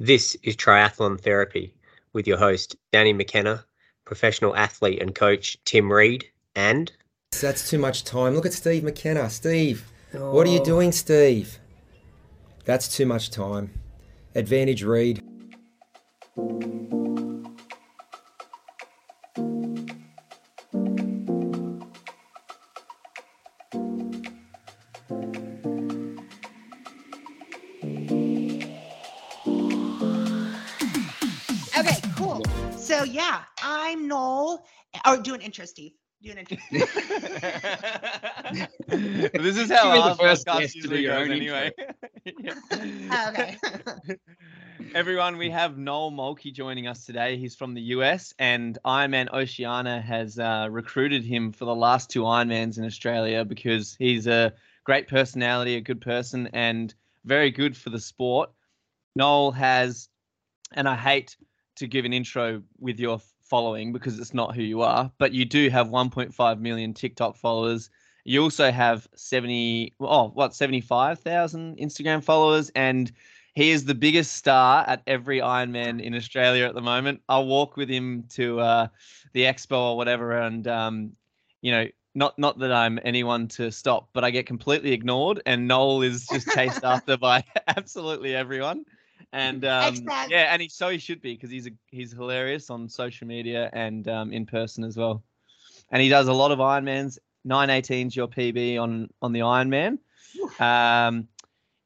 This is Triathlon Therapy with your host, Danny McKenna, professional athlete and coach Tim Reed, and. That's too much time. Look at Steve McKenna. Steve, oh. what are you oh. doing, Steve? That's too much time. Advantage Reed. Intro, Steve. Do an intro. this is how our podcast usually goes anyway. oh, okay. Everyone, we have Noel Mulkey joining us today. He's from the US, and Ironman Oceania has uh, recruited him for the last two Ironmans in Australia because he's a great personality, a good person, and very good for the sport. Noel has, and I hate to give an intro with your following because it's not who you are, but you do have 1.5 million TikTok followers. You also have 70, oh, what, 75,000 Instagram followers, and he is the biggest star at every Ironman in Australia at the moment. I'll walk with him to uh, the expo or whatever, and um, you know, not not that I'm anyone to stop, but I get completely ignored, and Noel is just chased after by absolutely everyone and um, yeah, and he so he should be because he's a, he's hilarious on social media and um, in person as well. And he does a lot of Ironmans. 918's your PB on on the Ironman. Um,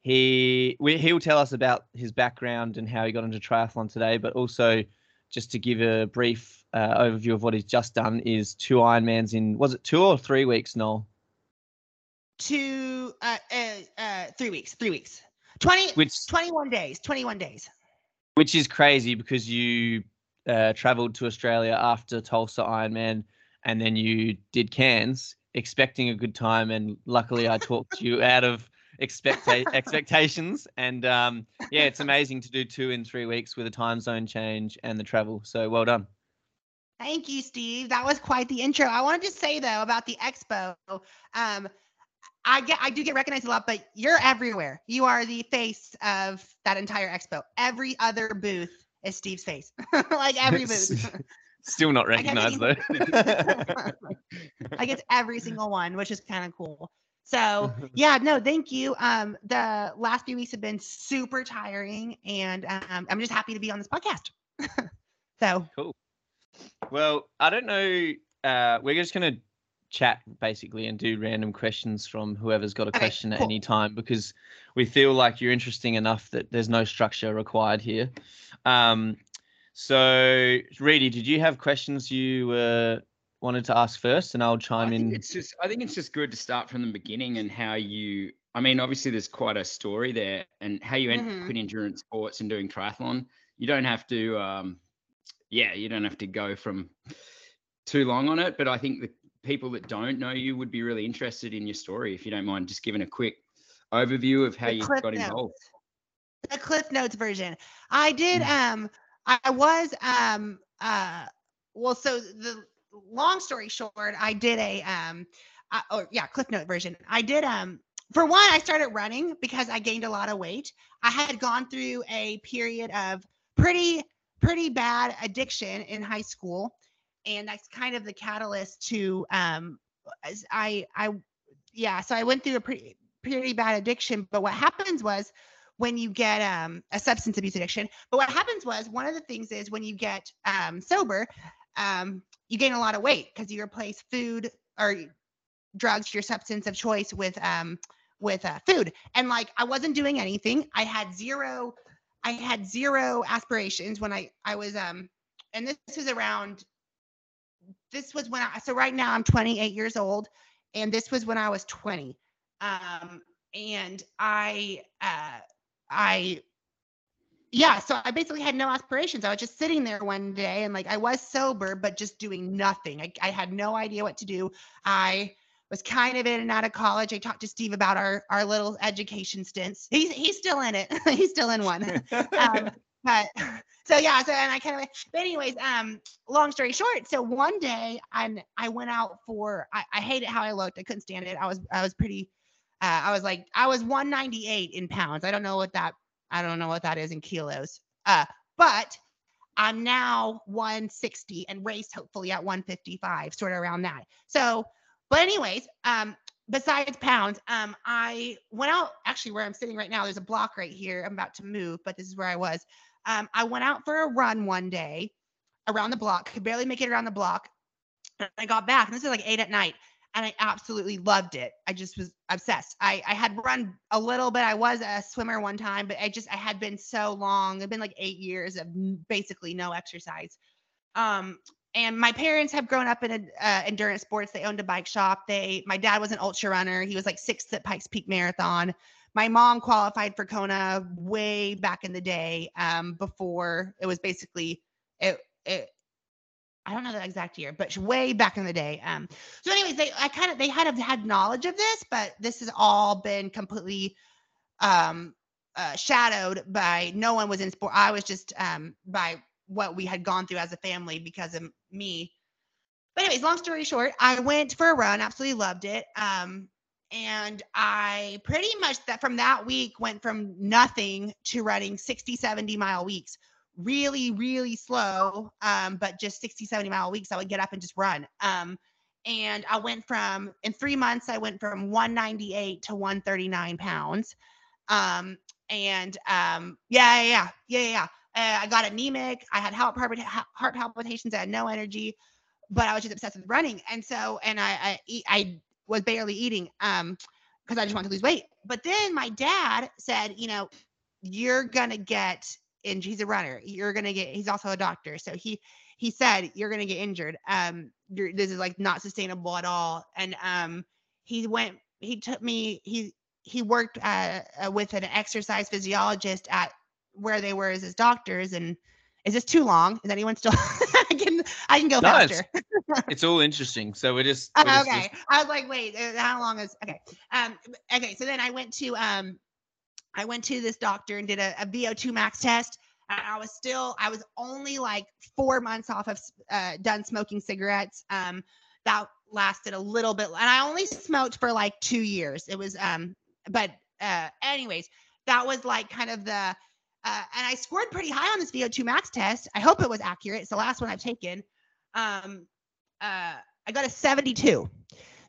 he we, he'll tell us about his background and how he got into triathlon today, but also just to give a brief uh, overview of what he's just done is two Ironmans in was it two or three weeks, Noel? Two, uh, uh, uh three weeks, three weeks. 20, which 21 days, 21 days. Which is crazy because you uh, traveled to Australia after Tulsa Ironman and then you did Cairns expecting a good time. And luckily, I talked you out of expecta- expectations. And um, yeah, it's amazing to do two in three weeks with a time zone change and the travel. So well done. Thank you, Steve. That was quite the intro. I wanted to say though about the expo. Um, I get I do get recognized a lot, but you're everywhere. You are the face of that entire expo. Every other booth is Steve's face. like every booth. Still not recognized though. I get every single one, which is kind of cool. So yeah, no, thank you. Um, the last few weeks have been super tiring, and um, I'm just happy to be on this podcast. so cool. Well, I don't know. Uh, we're just gonna chat basically and do random questions from whoever's got a okay, question cool. at any time because we feel like you're interesting enough that there's no structure required here. Um, so, Reedy, did you have questions you uh, wanted to ask first, and I'll chime I in? It's just, I think it's just good to start from the beginning and how you. I mean, obviously, there's quite a story there, and how you mm-hmm. end up in endurance sports and doing triathlon. You don't have to, um, yeah, you don't have to go from too long on it, but I think the people that don't know you would be really interested in your story. If you don't mind, just giving a quick overview of how the you got notes. involved. The Cliff Notes version. I did. Mm. Um, I was. Um. Uh. Well, so the long story short, I did a. Um. Uh, or yeah, Cliff Note version. I did. Um. For one, I started running because I gained a lot of weight. I had gone through a period of pretty pretty bad addiction in high school and that's kind of the catalyst to um i i yeah so i went through a pretty pretty bad addiction but what happens was when you get um, a substance abuse addiction but what happens was one of the things is when you get um, sober um, you gain a lot of weight because you replace food or drugs your substance of choice with um with uh, food. And like i wasn't doing anything. I had zero i had zero aspirations when i i was um and this is around this was when I, so right now I'm 28 years old, and this was when I was 20. Um, and I, uh, I, yeah, so I basically had no aspirations. I was just sitting there one day and like I was sober, but just doing nothing. I, I had no idea what to do. I was kind of in and out of college. I talked to Steve about our our little education stints. He's he's still in it. he's still in one. um, but so yeah, so and I kind of but anyways, um, long story short, so one day I I went out for I, I hated how I looked. I couldn't stand it. I was I was pretty uh, I was like I was 198 in pounds. I don't know what that I don't know what that is in kilos. Uh, but I'm now 160 and raced hopefully at 155, sort of around that. So, but anyways, um, besides pounds, um, I went out actually where I'm sitting right now. There's a block right here. I'm about to move, but this is where I was. Um, I went out for a run one day around the block, could barely make it around the block. And I got back, and this is like eight at night, and I absolutely loved it. I just was obsessed. I, I had run a little bit. I was a swimmer one time, but I just I had been so long. It'd been like eight years of basically no exercise. Um, and my parents have grown up in uh, endurance sports. They owned a bike shop. They, my dad was an ultra runner. He was like sixth at Pikes Peak Marathon. My mom qualified for Kona way back in the day, um, before it was basically it. It I don't know the exact year, but way back in the day. Um, so, anyways, they I kind of they had had knowledge of this, but this has all been completely um, uh, shadowed by no one was in sport. I was just um, by what we had gone through as a family because of me. But anyways, long story short, I went for a run, absolutely loved it. Um, and I pretty much that from that week went from nothing to running 60, 70 mile weeks really, really slow, um, but just 60, 70 mile weeks, I would get up and just run. Um, and I went from, in three months, I went from 198 to 139 pounds. Um, and um, yeah, yeah, yeah, yeah. yeah. Uh, I got anemic. I had heart, heart palpitations. I had no energy, but I was just obsessed with running. And so, and I, I, I was barely eating um, because I just wanted to lose weight. But then my dad said, you know, you're gonna get and he's a runner. You're gonna get. He's also a doctor, so he he said you're gonna get injured. Um, this is like not sustainable at all. And um, he went. He took me. He he worked uh, with an exercise physiologist at where they were as his doctors. And is this too long? Is anyone still? I can go no, faster. It's, it's, all interesting. So we're just. We're okay. Just, I was like, wait, uh, how long is okay? Um. Okay. So then I went to um I went to this doctor and did a, a VO2 max test. And I was still, I was only like four months off of uh, done smoking cigarettes. Um, that lasted a little bit, and I only smoked for like two years. It was, um, but uh, anyways, that was like kind of the, uh, and I scored pretty high on this VO2 max test. I hope it was accurate. It's the last one I've taken. Um, uh, I got a 72.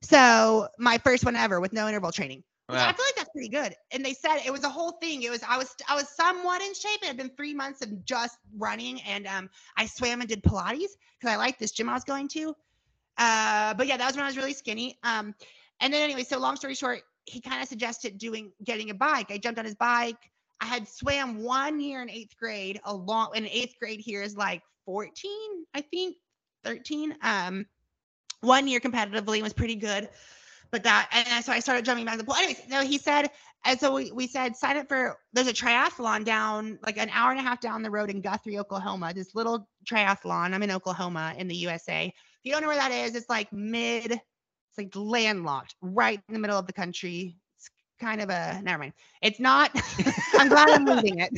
So my first one ever with no interval training. Wow. I feel like that's pretty good. And they said it was a whole thing. It was I was I was somewhat in shape. It had been three months of just running, and um, I swam and did Pilates because I liked this gym I was going to. Uh, but yeah, that was when I was really skinny. Um, and then anyway, so long story short, he kind of suggested doing getting a bike. I jumped on his bike. I had swam one year in eighth grade. A long in eighth grade here is like 14, I think, 13. Um, one year competitively was pretty good but that and so I started jumping back the pool. Anyways, no, he said, and so we, we said sign up for there's a triathlon down like an hour and a half down the road in Guthrie, Oklahoma. This little triathlon. I'm in Oklahoma in the USA. If you don't know where that is, it's like mid, it's like landlocked, right in the middle of the country. It's kind of a never mind. It's not. I'm glad I'm moving it.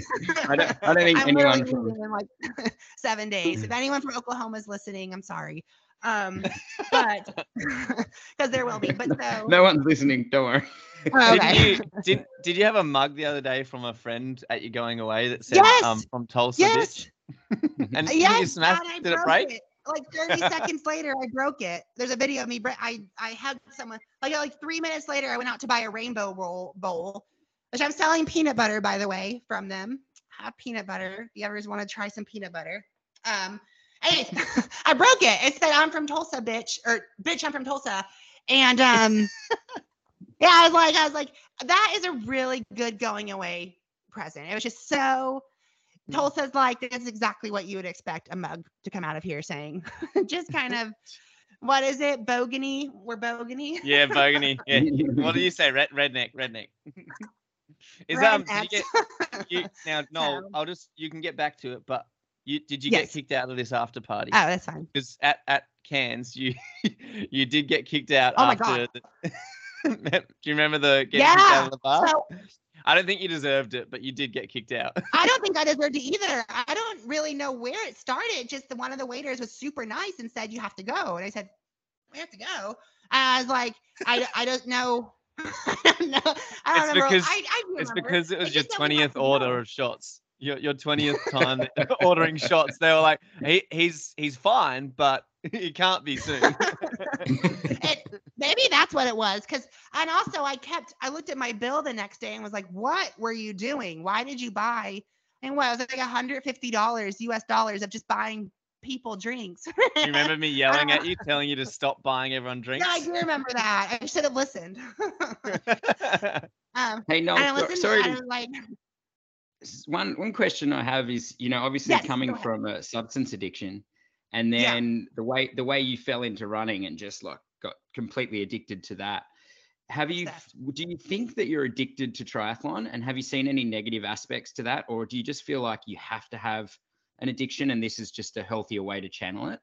I don't, I don't think I'm anyone from in like seven days. If anyone from Oklahoma is listening, I'm sorry. Um, but because there will be. But so no one's listening. Don't worry. Oh, okay. Did you did, did you have a mug the other day from a friend at you going away that said yes! um from Tulsa yes! bitch? and yes, you smashed did it break? It. Like 30 seconds later, I broke it. There's a video of me. I I hugged someone. Like like three minutes later, I went out to buy a rainbow roll bowl, which I'm selling peanut butter by the way from them. Have peanut butter. If you ever want to try some peanut butter. Um, Hey, I broke it. It said I'm from Tulsa, bitch, or bitch, I'm from Tulsa. And um yeah, I was like, I was like, that is a really good going away present. It was just so. Tulsa's like that's exactly what you would expect a mug to come out of here saying. just kind of what is it? Bogany? We're bogany. Yeah, bogany. Yeah. what do you say? Red redneck, redneck. Is um you get, you, now no, I'll just you can get back to it, but you did you yes. get kicked out of this after party? Oh, that's fine. Because at at Cairns, you you did get kicked out. Oh after my god. The, do you remember the getting yeah. kicked out of the bar? So, I don't think you deserved it, but you did get kicked out. I don't think I deserved it either. I don't really know where it started. Just the, one of the waiters was super nice and said you have to go, and I said we have to go. And I was like, I, I don't know. I don't know. I don't it's remember. Because, I, I it's because it was your twentieth order of shots. your your twentieth time ordering shots. They were like, he, he's he's fine, but he can't be soon. it, maybe that's what it was. Cause and also I kept I looked at my bill the next day and was like, what were you doing? Why did you buy? And what was it like $150 US dollars of just buying people drinks? you remember me yelling at you, telling you to stop buying everyone drinks? Yeah, I do remember that. I should have listened. um, hey, no, and I listened sorry. to- was like, one one question I have is, you know, obviously Yes, coming from a substance addiction, and Yeah. then the way the way you fell into running and just like got completely addicted to that. Have you? Do you think that you're addicted to triathlon, and have you seen any negative aspects to that, or do you just feel like you have to have an addiction, and this is just a healthier way to channel it?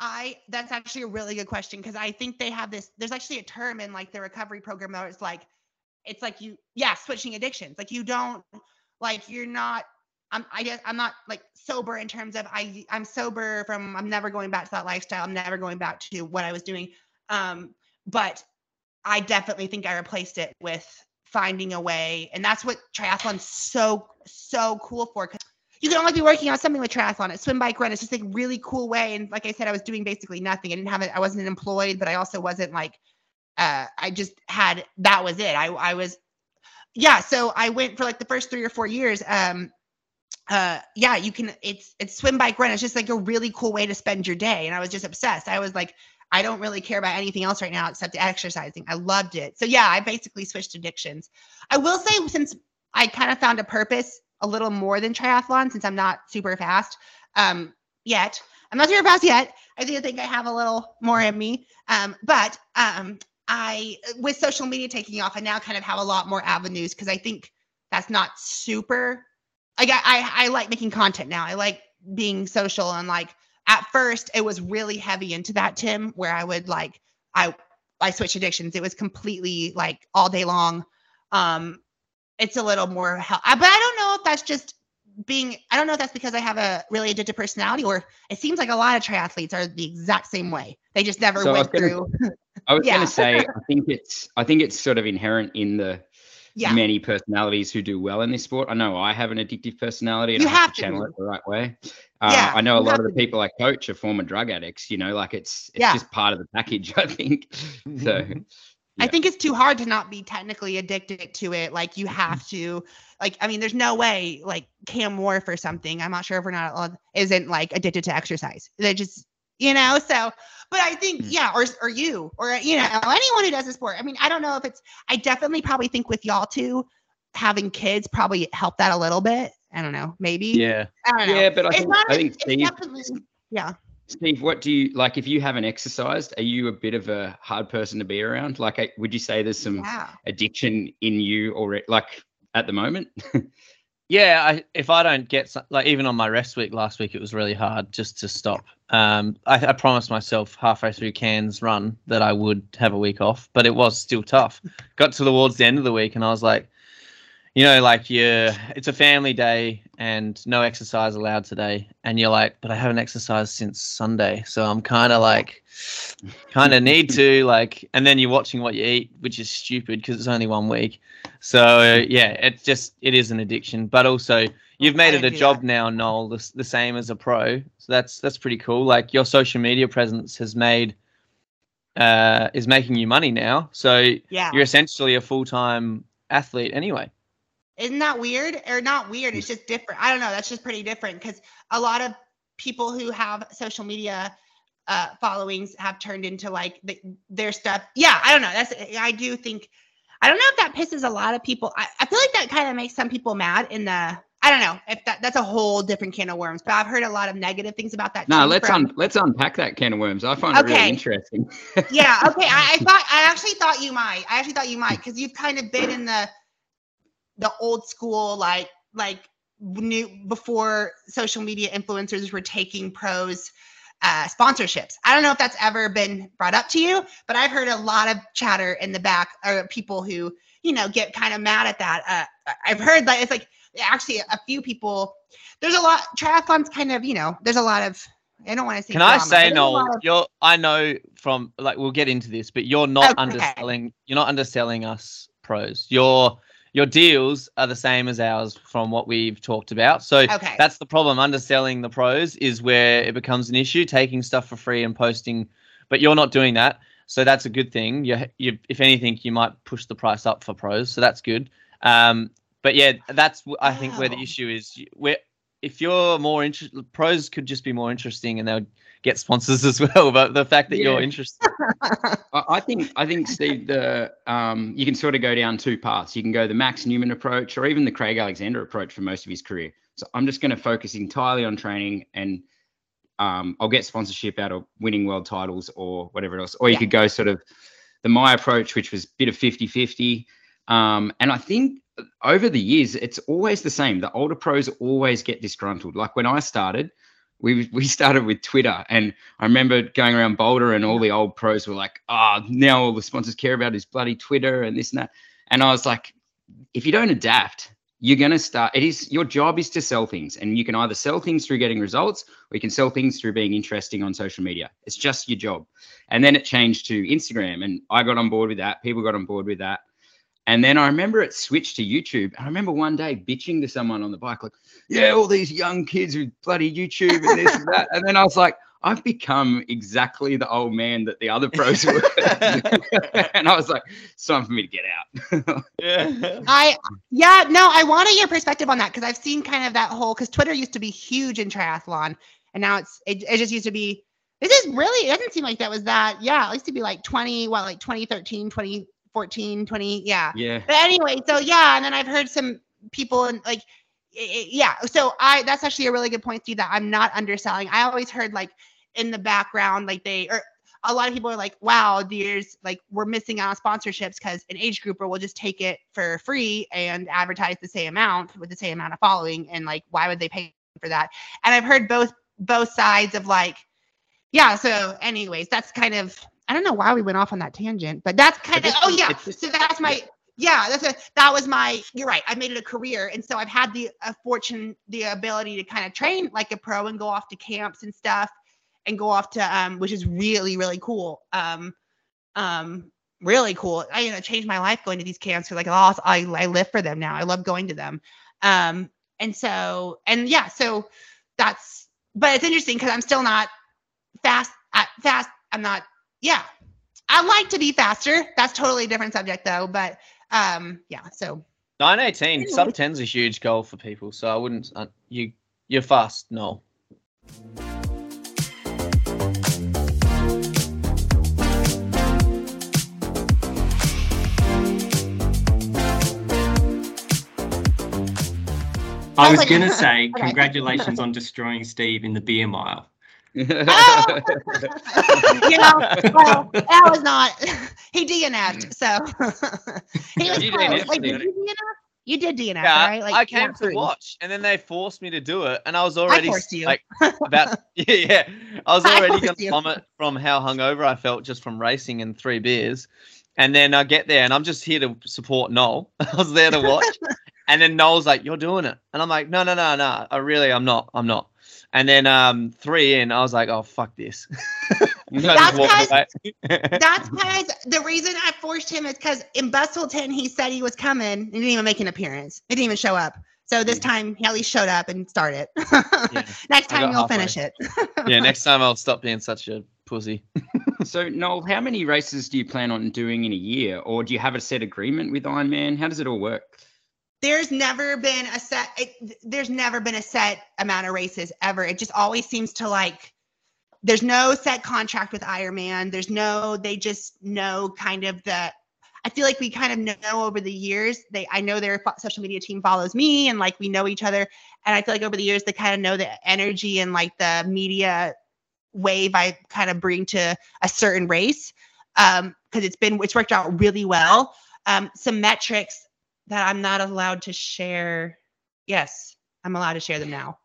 I that's actually a really good question because I think they have this. There's actually a term in like the recovery program where it's like, it's like you, yeah, switching addictions. Like you don't, like you're not. I'm I guess I'm not like sober in terms of I I'm sober from I'm never going back to that lifestyle. I'm never going back to what I was doing. Um, but I definitely think I replaced it with finding a way, and that's what triathlon's so so cool for. Cause you can only be working on something with triathlon. It's swim, bike, run. It's just like really cool way. And like I said, I was doing basically nothing. I didn't have it. I wasn't employed, but I also wasn't like, uh, I just had, that was it. I, I was, yeah. So I went for like the first three or four years. Um, uh, yeah, you can, it's, it's swim, bike, run. It's just like a really cool way to spend your day. And I was just obsessed. I was like, I don't really care about anything else right now except exercising. I loved it. So yeah, I basically switched addictions. I will say since I kind of found a purpose a little more than triathlon since I'm not super fast um, yet. I'm not super fast yet. I do think I have a little more in me. Um, but um, I, with social media taking off, I now kind of have a lot more avenues because I think that's not super. Like I, I, I like making content now. I like being social and like at first it was really heavy into that Tim where I would like I I switched addictions. It was completely like all day long. Um, it's a little more hel- I- but I don't know if that's just being I don't know if that's because I have a really addictive personality or it seems like a lot of triathletes are the exact same way. They just never So I went gonna- through. I was Yeah. going to say, I think it's, I think it's sort of inherent in the yeah. many personalities who do well in this sport. I know I have an addictive personality and You I have, have to to channel be. it the right way. Uh, Yeah, I know a lot of the people I coach are former drug addicts, you know, like it's it's Yeah. just part of the package, I think. Mm-hmm, so mm-hmm. I think it's too hard to not be technically addicted to it. Like you mm-hmm. have to, like, I mean, there's no way like Cam Wurf or something. I'm not sure if we're not allowed- isn't like addicted to exercise. They just, you know. So, but I think Mm. yeah, or or you or you know anyone who does a sport. I mean, I don't know if it's. I definitely probably think with y'all too, having kids probably helped that a little bit. I don't know, maybe. yeah. I don't know. yeah, but I It's think not. I think Steve. Yeah. Steve, what do you like if you haven't exercised? Are you a bit of a hard person to be around? Like, would you say there's some Yeah. addiction in you already? Like at the moment? Yeah, I, if I don't get like even on my rest week last week, it was really hard just to stop. Um, I, I promised myself halfway through Cairns run that I would have a week off, but it was still tough. Got to towards the end of the week, and I was like, you know, like you, it's a family day and no exercise allowed today, and you're like, but I haven't exercised since Sunday, so I'm kind of like, kind of need to like, and then you're watching what you eat, which is stupid because it's only one week. So yeah, it's just it is an addiction, but also you've made it a job now, Noel, the, the same as a pro. So that's that's pretty cool. Like your social media presence has made uh is making you money now. So Yeah. you're essentially a full time athlete anyway. Isn't that weird? Or not weird? It's just different. I don't know. That's just pretty different because a lot of people who have social media uh, followings have turned into like the, their stuff. Yeah, I don't know. That's I do think. I don't know if that pisses a lot of people. I, I feel like that kind of makes some people mad. In the I don't know if that that's a whole different can of worms. But I've heard a lot of negative things about that. no, let's from- un- let's unpack that can of worms. I find it really interesting. yeah okay I, I thought i actually thought you might i actually thought you might because you've kind of been in the the old school like like new before social media influencers were taking pros uh, sponsorships i don't know if that's ever been brought up to you but i've heard a lot of chatter in the back or people who you know get kind of mad at that uh, i've heard that it's like actually a few people there's a lot triathlons kind of you know there's a lot of i don't want to say Can I say, but there's a Noel, lot of- you're I know from like we'll get into this, but you're not Okay. underselling you're not underselling us pros. You're your deals are the same as ours from what we've talked about. So Okay. that's the problem. Underselling the pros is where it becomes an issue. Taking stuff for free and posting, but you're not doing that. So that's a good thing. You, you, if anything, you might push the price up for pros. So that's good. Um, but yeah, that's I think where the issue is. Where if you're more interested, pros could just be more interesting and they'll get sponsors as well. But the fact that you're interested, I I think I think Steve, the um, you can sort of go down two paths. You can go the Max Neumann approach, or even the Craig Alexander approach for most of his career. So I'm just going to focus entirely on training, and um, I'll get sponsorship out of winning world titles or whatever else. Or you Yeah. could go sort of the my approach, which was a bit of 50-50. Um, and I think over the years, it's always the same. The older pros always get disgruntled. Like when I started, we we started with Twitter, and I remember going around Boulder, and all the old pros were like, "Ah, now all the sponsors care about is bloody Twitter and this and that." And I was like, if you don't adapt, you're gonna start. It is your job is to sell things, and you can either sell things through getting results, or you can sell things through being interesting on social media. It's just your job. And then it changed to Instagram, and I got on board with that. People got on board with that. And then I remember it switched to YouTube. And I remember one day bitching to someone on the bike, like, yeah, all these young kids with bloody YouTube and this and that. And then I was like, I've become exactly the old man that the other pros were. and I was like, it's time for me to get out. yeah, I yeah no I wanted your perspective on that because I've seen kind of that whole because Twitter used to be huge in triathlon and now it's it, it just used to be this is really it doesn't seem like that was that yeah it used to be like 20 what like 2013 2014 20 yeah yeah. but anyway so yeah and then I've heard some people and like i- i- yeah so I that's actually a really good point Steve that I'm not underselling I always heard like in the background like they or a lot of people are like, wow, there's like we're missing out on sponsorships because an age grouper will just take it for free and advertise the same amount with the same amount of following. And like, why would they pay for that? And I've heard both both sides of like, yeah. So, anyways, that's kind of I don't know why we went off on that tangent, but that's kind of oh yeah. So that's my yeah, that's a that was my you're right. I made it a career. And so I've had the uh, fortune, the ability to kind of train like a pro and go off to camps and stuff and go off to um which is really really cool um um really cool i you know changed my life going to these camps like oh, i i live for them now i love going to them um and so and yeah so that's but it's interesting because i'm still not fast at fast i'm not yeah i like to be faster that's totally a different subject though but um yeah so nine eighteen Anyway. sub 10's a huge goal for people. So I wouldn't uh, you you're fast. No, I was like- going to say, congratulations on destroying Steve in the beer mile. Oh! you know well that was not he DNF'd so he was You close. DNF'd, did you DNF? You did DNF, yeah, right? Like, I came to three. watch, and then they forced me to do it, and I was already forced you. like about yeah, yeah. I was already forced gonna vomit from how hungover I felt just from racing and three beers, and then I get there, and I'm just here to support Noel. I was there to watch, and then Noel's like, "You're doing it," and I'm like, "No, no, no, no. I really, I'm not. I'm not." And then um three in, I was like, "Oh fuck this." And I just That's because- That's because the reason I forced him is because in Busselton he said he was coming. He didn't even make an appearance. He didn't even show up. So this time he at least showed up and started. Next time got you'll halfway. finish it. yeah, next time I'll stop being such a pussy. so, Noel, how many races do you plan on doing in a year? Or do you have a set agreement with Ironman? How does it all work? There's never been a set it, there's never been a set amount of races ever. It just always seems to like there's no set contract with Ironman there's no they just know kind of the I feel like we kind of know over the years they I know their social media team follows me and like we know each other. And I feel like over the years they kind of know the energy and like the media wave I kind of bring to a certain race. Um because it's been it's worked out really well. Um some metrics that I'm not allowed to share. Yes, I'm allowed to share them now.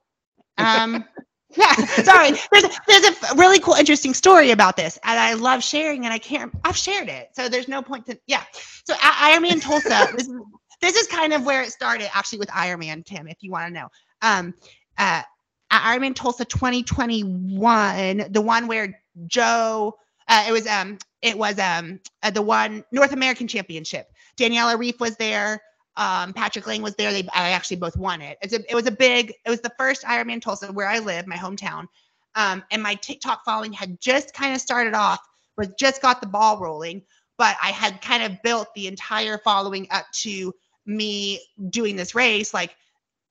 Um, yeah, sorry. There's there's a really cool, interesting story about this, and I love sharing, and I can't. I've shared it, so there's no point to. Yeah. So I- Ironman Tulsa. this, is, this is kind of where it started, actually, with Ironman Tim, if you want to know. Um, uh, at Ironman Tulsa 2021, the one where Joe, uh, it was um, it was um, uh, the one North American Championship. Daniela Ryf was there. Um, Patrick Lang was there. They I actually both won it. It's a, it was a big. It was the first Ironman Tulsa where I live, my hometown. Um, and my TikTok following had just kind of started off, was just got the ball rolling. But I had kind of built the entire following up to me doing this race, like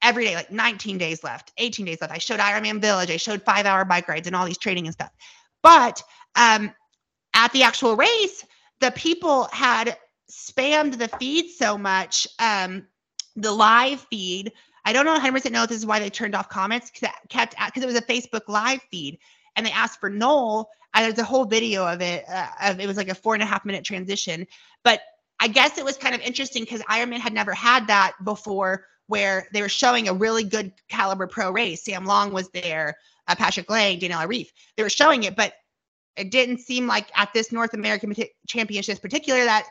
every day, like 19 days left, 18 days left. I showed Ironman Village, I showed five hour bike rides and all these training and stuff. But um, at the actual race, the people had spammed the feed so much, um, the live feed. I don't know 100% know if this is why they turned off comments because it kept because it was a Facebook live feed and they asked for Noel. And there's a whole video of it. Uh, of, it was like a four and a half minute transition. But I guess it was kind of interesting because Ironman had never had that before where they were showing a really good caliber pro race. Sam Long was there, uh, Patrick Lang, Daniela Ryf. They were showing it, but it didn't seem like at this North American Championships, particular, that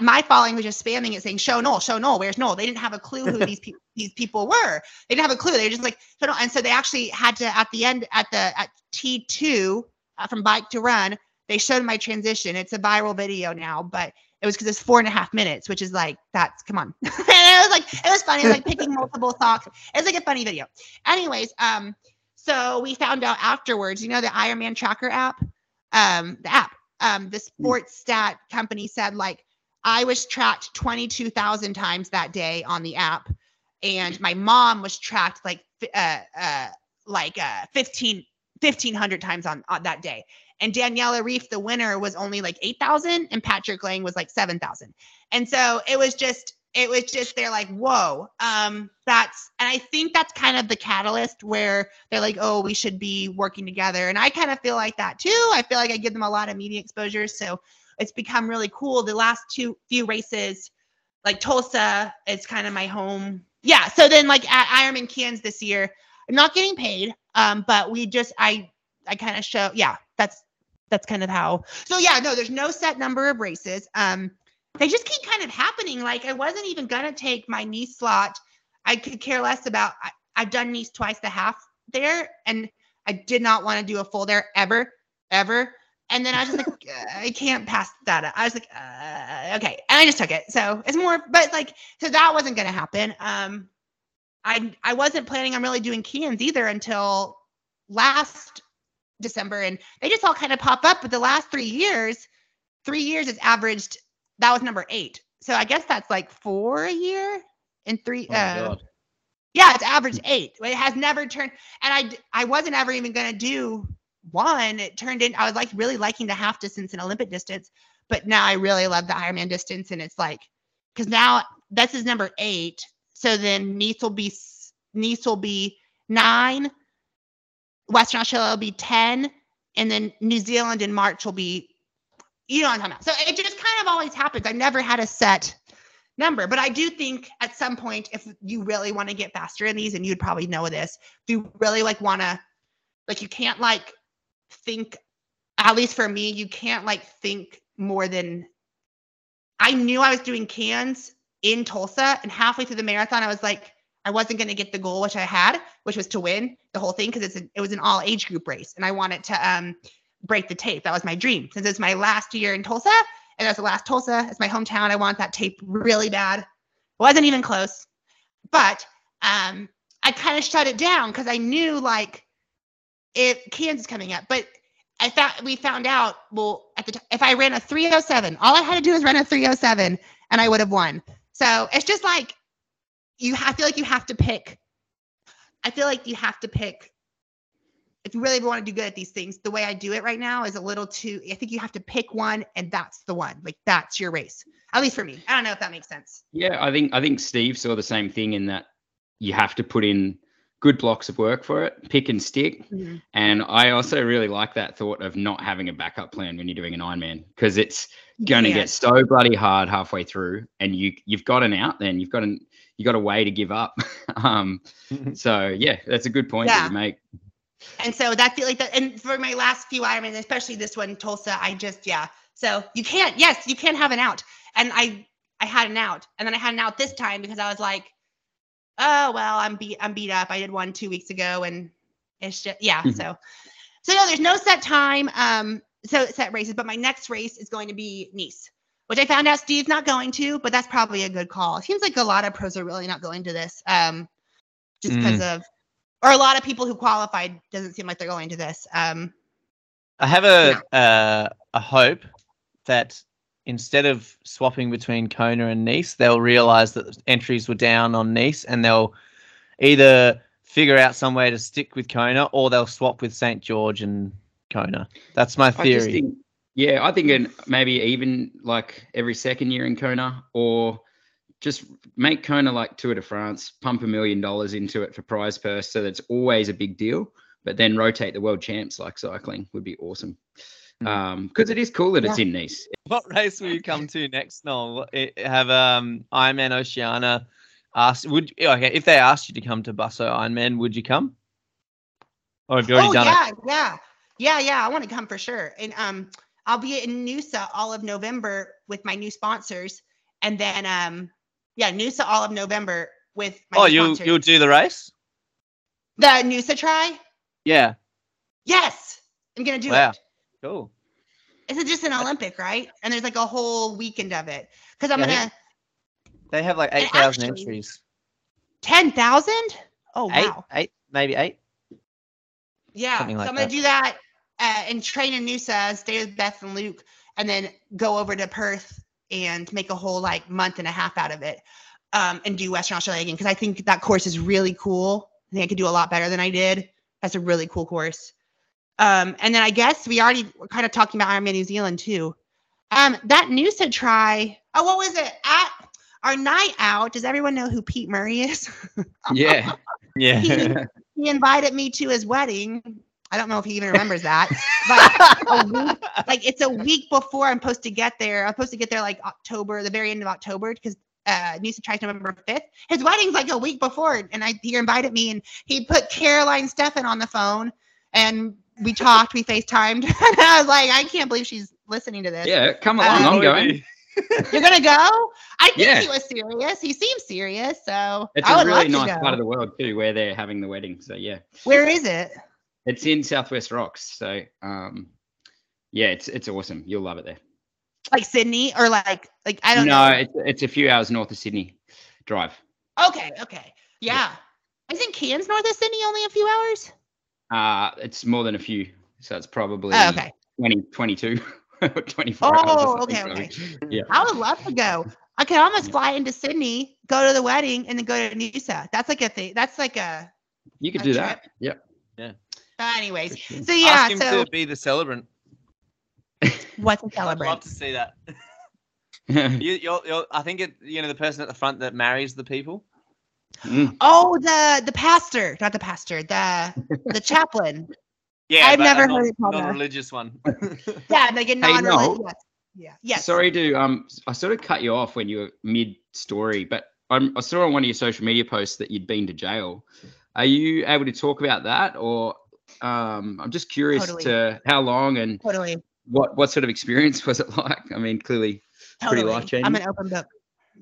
my following was just spamming it saying show Noel, show Noel, where's Noel? They didn't have a clue who these people these people were. They didn't have a clue. They were just like show Noel. And so they actually had to at the end at the at T2 uh, from bike to run, they showed my transition. It's a viral video now, but it was because it's four and a half minutes, which is like that's come on. and it was like it was funny, it was like picking multiple socks. It's like a funny video. Anyways, um, so we found out afterwards, you know, the Ironman tracker app, um, the app, um, the sports stat company said like I was tracked 22,000 times that day on the app, and my mom was tracked like uh uh like uh 15 1500 times on, on that day and Daniela Ryf, the winner, was only like 8,000 and Patrick Lang was like 7,000. And so it was just, it was just, they're like, whoa, um, that's, and I think that's kind of the catalyst where they're like, oh, we should be working together. And I kind of feel like that too. I feel like I give them a lot of media exposure. So it's become really cool. The last two few races, like Tulsa, is kind of my home. Yeah. So then like at Ironman Cairns this year, I'm not getting paid. Um, but we just, I, I kind of show, yeah, that's that's kind of how. So yeah, no, there's no set number of races. Um, they just keep kind of happening. Like I wasn't even gonna take my Nice slot. I could care less about. I, I've done Nice twice the half there, and I did not want to do a full there ever, ever. And then I was just like, I can't pass that. Up. I was like, uh, okay, and I just took it. So it's more, but like, so that wasn't gonna happen. Um, I I wasn't planning on really doing Cairns either until last December, and they just all kind of pop up. But the last three years, three years is averaged. That was number eight. So I guess that's like four a year and three. Oh uh, yeah, it's average eight. It has never turned, and I I wasn't ever even gonna do one. It turned in. I was like really liking the half distance and Olympic distance, but now I really love the Ironman distance, and it's like because now this is number eight. So then Nice will be Nice will be nine, Western Australia will be 10, and then New Zealand in March will be, you know what I'm talking about. So it just kind of always happens. I never had a set number, but I do think at some point, if you really want to get faster in these, and you'd probably know this, if you really like want to, like, you can't like think, at least for me, you can't like think more than I knew I was doing Cairns in Tulsa, and halfway through the marathon, I was like, I wasn't going to get the goal which I had, which was to win the whole thing because it's it was an all age group race, and I wanted to um, break the tape. That was my dream since it's my last year in Tulsa, and that's the last Tulsa. It's my hometown. I want that tape really bad. It wasn't even close, but um, I kind of shut it down because I knew like if Kansas coming up, but I thought we found out well at the t- if I ran a 307, all I had to do was run a 307 and I would have won. So it's just like you I feel like you have to pick. I feel like you have to pick if you really want to do good at these things, the way I do it right now is a little too. I think you have to pick one, and that's the one. Like that's your race, at least for me. I don't know if that makes sense. Yeah, I think I think Steve saw the same thing in that you have to put in good blocks of work for it, pick and stick. Mm-hmm. And I also really like that thought of not having a backup plan when you're doing an Ironman because it's going to yeah. get so bloody hard halfway through, and you you've got an out. Then you've got an you got a way to give up. um, so yeah, that's a good point yeah. that you make. And so that feel like that. And for my last few Ironmans, especially this one, Tulsa, I just yeah. So you can't. Yes, you can have an out. And I I had an out, and then I had an out this time because I was like, oh well, I'm beat I'm beat up. I did one two weeks ago, and it's just yeah. Mm-hmm. So so no, there's no set time. Um, so set races, but my next race is going to be Nice which I found out Steve's not going to, but that's probably a good call. It seems like a lot of pros are really not going to this, um, just because of, or a lot of people who qualified doesn't seem like they're going to this. Um, I have a uh, a hope that instead of swapping between Kona and Nice, they'll realize that entries were down on Nice and they'll either figure out some way to stick with Kona or they'll swap with St. George and Kona. That's my I just theory. think, yeah, I think in maybe even like every second year in Kona, or just make Kona like Tour de France, pump a million dollars into it for prize purse, so that's always a big deal. But then rotate the world champs like cycling would be awesome. Mm. Um, because it is cool that it's in Nice. What race will you come to next, Noel? What- i- Have um Ironman Oceania asked would okay if they asked you to come to Busso Ironman, would you come? Or have you already oh done yeah, it? yeah, yeah, yeah. I want to come for sure, and um, I'll be in Noosa all of November with my new sponsors, and then um, yeah, Noosa all of November with my Oh, new you'll sponsors. you'll do the race? the Noosa Tri. Yeah. Yes, I'm gonna do Wow. it. Cool. It's just an Olympic, right? And there's like a whole weekend of it because I'm Yeah, gonna They have like eight thousand entries. ten thousand. Oh Eight, wow, eight, maybe eight. yeah. something like so I'm gonna that. do that uh, and train in Noosa, stay with Beth and Luke, and then go over to Perth and make a whole like month and a half out of it, um, and do Western Australia again because I think that course is really cool. I think I could do a lot better than I did. That's a really cool course. Um, and then I guess we already were kind of talking about Ironman New Zealand too. Um, that Noosa Tri. Oh, what was it? At our night out. Does everyone know who Pete Murray is? Yeah. Yeah. he invited me to his wedding. I don't know if he even remembers that. But week, like it's a week before I'm supposed to get there. I'm supposed to get there like October, the very end of October, because uh Noosa Tri's November 5th. His wedding's like a week before, and I he invited me and he put Caroline Steffen on the phone and we talked, we FaceTimed, and I was like, I can't believe she's listening to this. Yeah. Come along. I'm going. You're gonna go? I think Yeah. he was serious. He seems serious, so It's I a would really love nice to go. part of the world too, where they're having the wedding. So yeah, Where is it? it's in Southwest Rocks. So um, yeah, it's it's awesome. You'll love it there. Like Sydney or like like I don't no, know. it's it's a few hours north of Sydney. Drive. Okay, okay. Yeah. Isn't Cairns north of Sydney only a few hours? Uh, it's more than a few. So it's probably Oh, okay. 20, 22, 24 hours. Oh, something, okay, okay. Yeah. I would love to go. I could almost fly into Sydney, go to the wedding, and then go to Noosa. That's like a thing. That's like a. You could A do trip. that. Yep. But anyways, for sure. so yeah. Ask him So to be the celebrant. what's a I'd love to see that. You, you're, you're, I think it. You know, the person at the front that marries the people. Mm. Oh, the the pastor, not the pastor, the the chaplain. Yeah, I've never a non- heard it called that. non-religious one. Yeah, like a Noel. non-religious. Yeah. Yes. Sorry to um, I sort of cut you off when you were mid story, but I'm, I saw on one of your social media posts that you'd been to jail. Are you able to talk about that, or um, I'm just curious Totally. to how long and Totally. what what sort of experience was it like? I mean, clearly pretty life-changing. I'm an open book.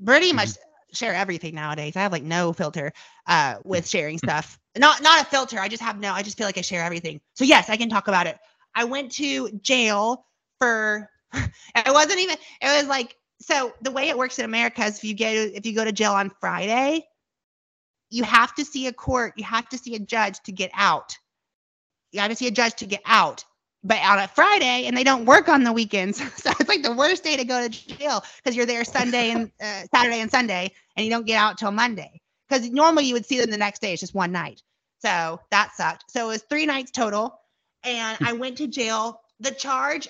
Pretty much share everything nowadays. I have like no filter uh with sharing stuff. Not not a filter. I just have no. I just feel like I share everything. So yes, I can talk about it. I went to jail for. It wasn't even. It was like so. The way it works in America is if you get if you go to jail on Friday, you have to see a court. You have to see a judge to get out. You have to see a judge to get out but on a Friday and they don't work on the weekends. So it's like the worst day to go to jail because you're there Sunday and uh, Saturday and Sunday and you don't get out till Monday. Because normally you would see them the next day. It's just one night. So that sucked. So it was three nights total. And I went to jail. The charge,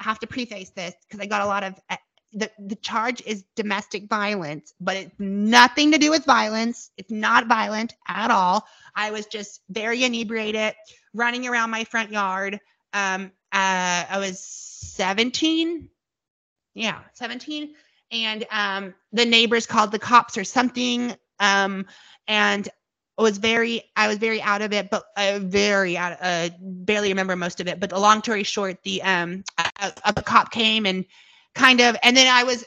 I have to preface this because I got a lot of uh, the, the charge is domestic violence, but it's nothing to do with violence. It's not violent at all. I was just very inebriated, running around my front yard um uh i was 17 yeah 17 and um the neighbors called the cops or something um and was very i was very out of it but uh, very out uh barely remember most of it. But the long story short the um a, a cop came and kind of and then i was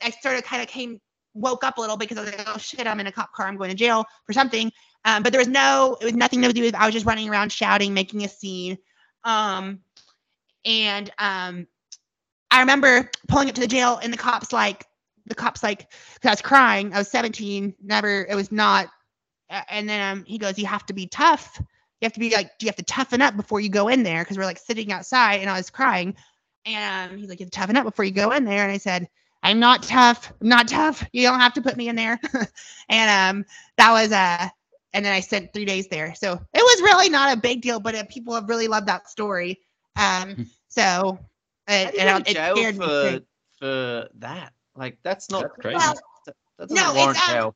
i sort of kind of came woke up a little because i was like oh shit i'm in a cop car i'm going to jail for something. Um, but there was no it was nothing to do with i was just running around shouting making a scene um and um I remember pulling up to the jail and the cops like the cops like I was crying. I was 17. Never. It was not. And then um, he goes, "You have to be tough. You have to be like, you have to toughen up before you go in there." Because we're like sitting outside, and I was crying. And he's like, "You have to toughen up before you go in there." And I said, "I'm not tough. I'm not tough. You don't have to put me in there." and um, that was uh and then I spent three days there. So it was really not a big deal, but uh, people have really loved that story. Um, so it, it, it jail for for that. Like that's not that's crazy. Well, that no, it's, um,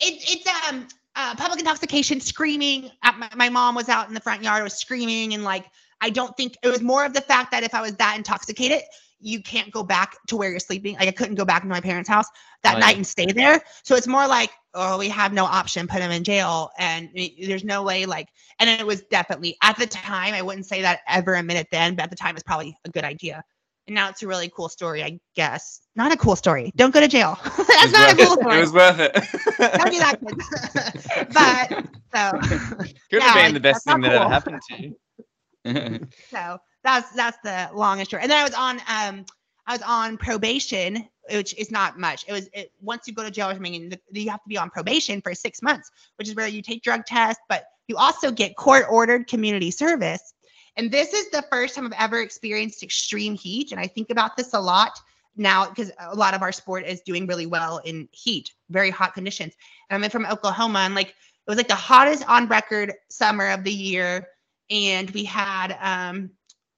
it, it's um uh, public intoxication, screaming. At my, my mom was out in the front yard, was screaming, and like I don't think it was more of the fact that if I was that intoxicated, you can't go back to where you're sleeping. Like I couldn't go back to my parents' house that Oh, night yeah. and stay there. So it's more like, oh, we have no option, put him in jail, and there's no way. Like, and it was definitely at the time. I wouldn't say that ever a minute then, but at the time, it's probably a good idea. And now it's a really cool story, I guess. Not a cool story. Don't go to jail. That's not a cool it. story. It was worth it. Don't do that, but so Could Yeah, have been the best thing that ever happened to you. so that's that's the long and short. And then I was on um I was on probation, which is not much. It was it, once you go to jail or something, you have to be on probation for six months, which is where you take drug tests, but you also get court ordered community service. And this is the first time I've ever experienced extreme heat, and I think about this a lot now because a lot of our sport is doing really well in heat, very hot conditions. And I'm from Oklahoma, and like it was like the hottest on record summer of the year and we had um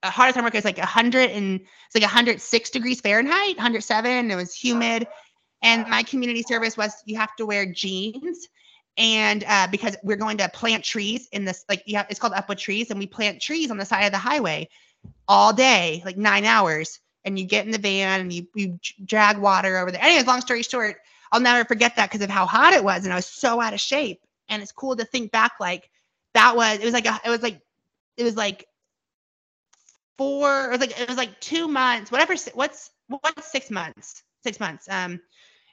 a hottest on record was like 100 and it's like 106 degrees Fahrenheit, 107. It was humid, and my community service was you have to wear jeans, and uh, because we're going to plant trees in this like yeah, it's called Up With Trees, and we plant trees on the side of the highway all day, like nine hours. And you get in the van and you you drag water over there. Anyways, long story short, I'll never forget that because of how hot it was, and I was so out of shape. And it's cool to think back like that was it was like a, it was like it was like four was like it was like two months whatever what's what's six months? Six months. Um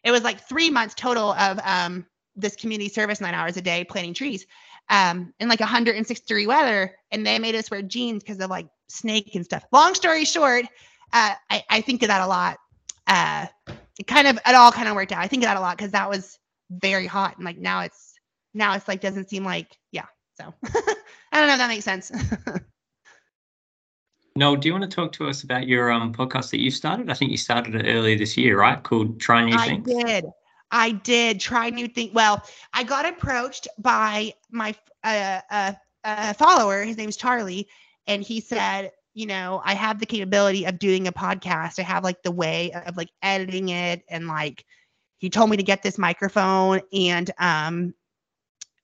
it was like three months total of um this community service nine hours a day planting trees. Um in like 106 degree weather and they made us wear jeans because of like snake and stuff. Long story short uh i, I think of that a lot. Uh it kind of it all kind of worked out. I think of that a lot because that was very hot and like now it's now it's like doesn't seem like yeah so i don't know if that makes sense Noel, do you want to talk to us about your um podcast that you started? I think you started it earlier this year, right? Called Try New I Things. I did. I did try new things. Well, I got approached by my uh, uh, uh, follower. His name's Charlie, and he said, you know, I have the capability of doing a podcast. I have like the way of like editing it, and like he told me to get this microphone, and um,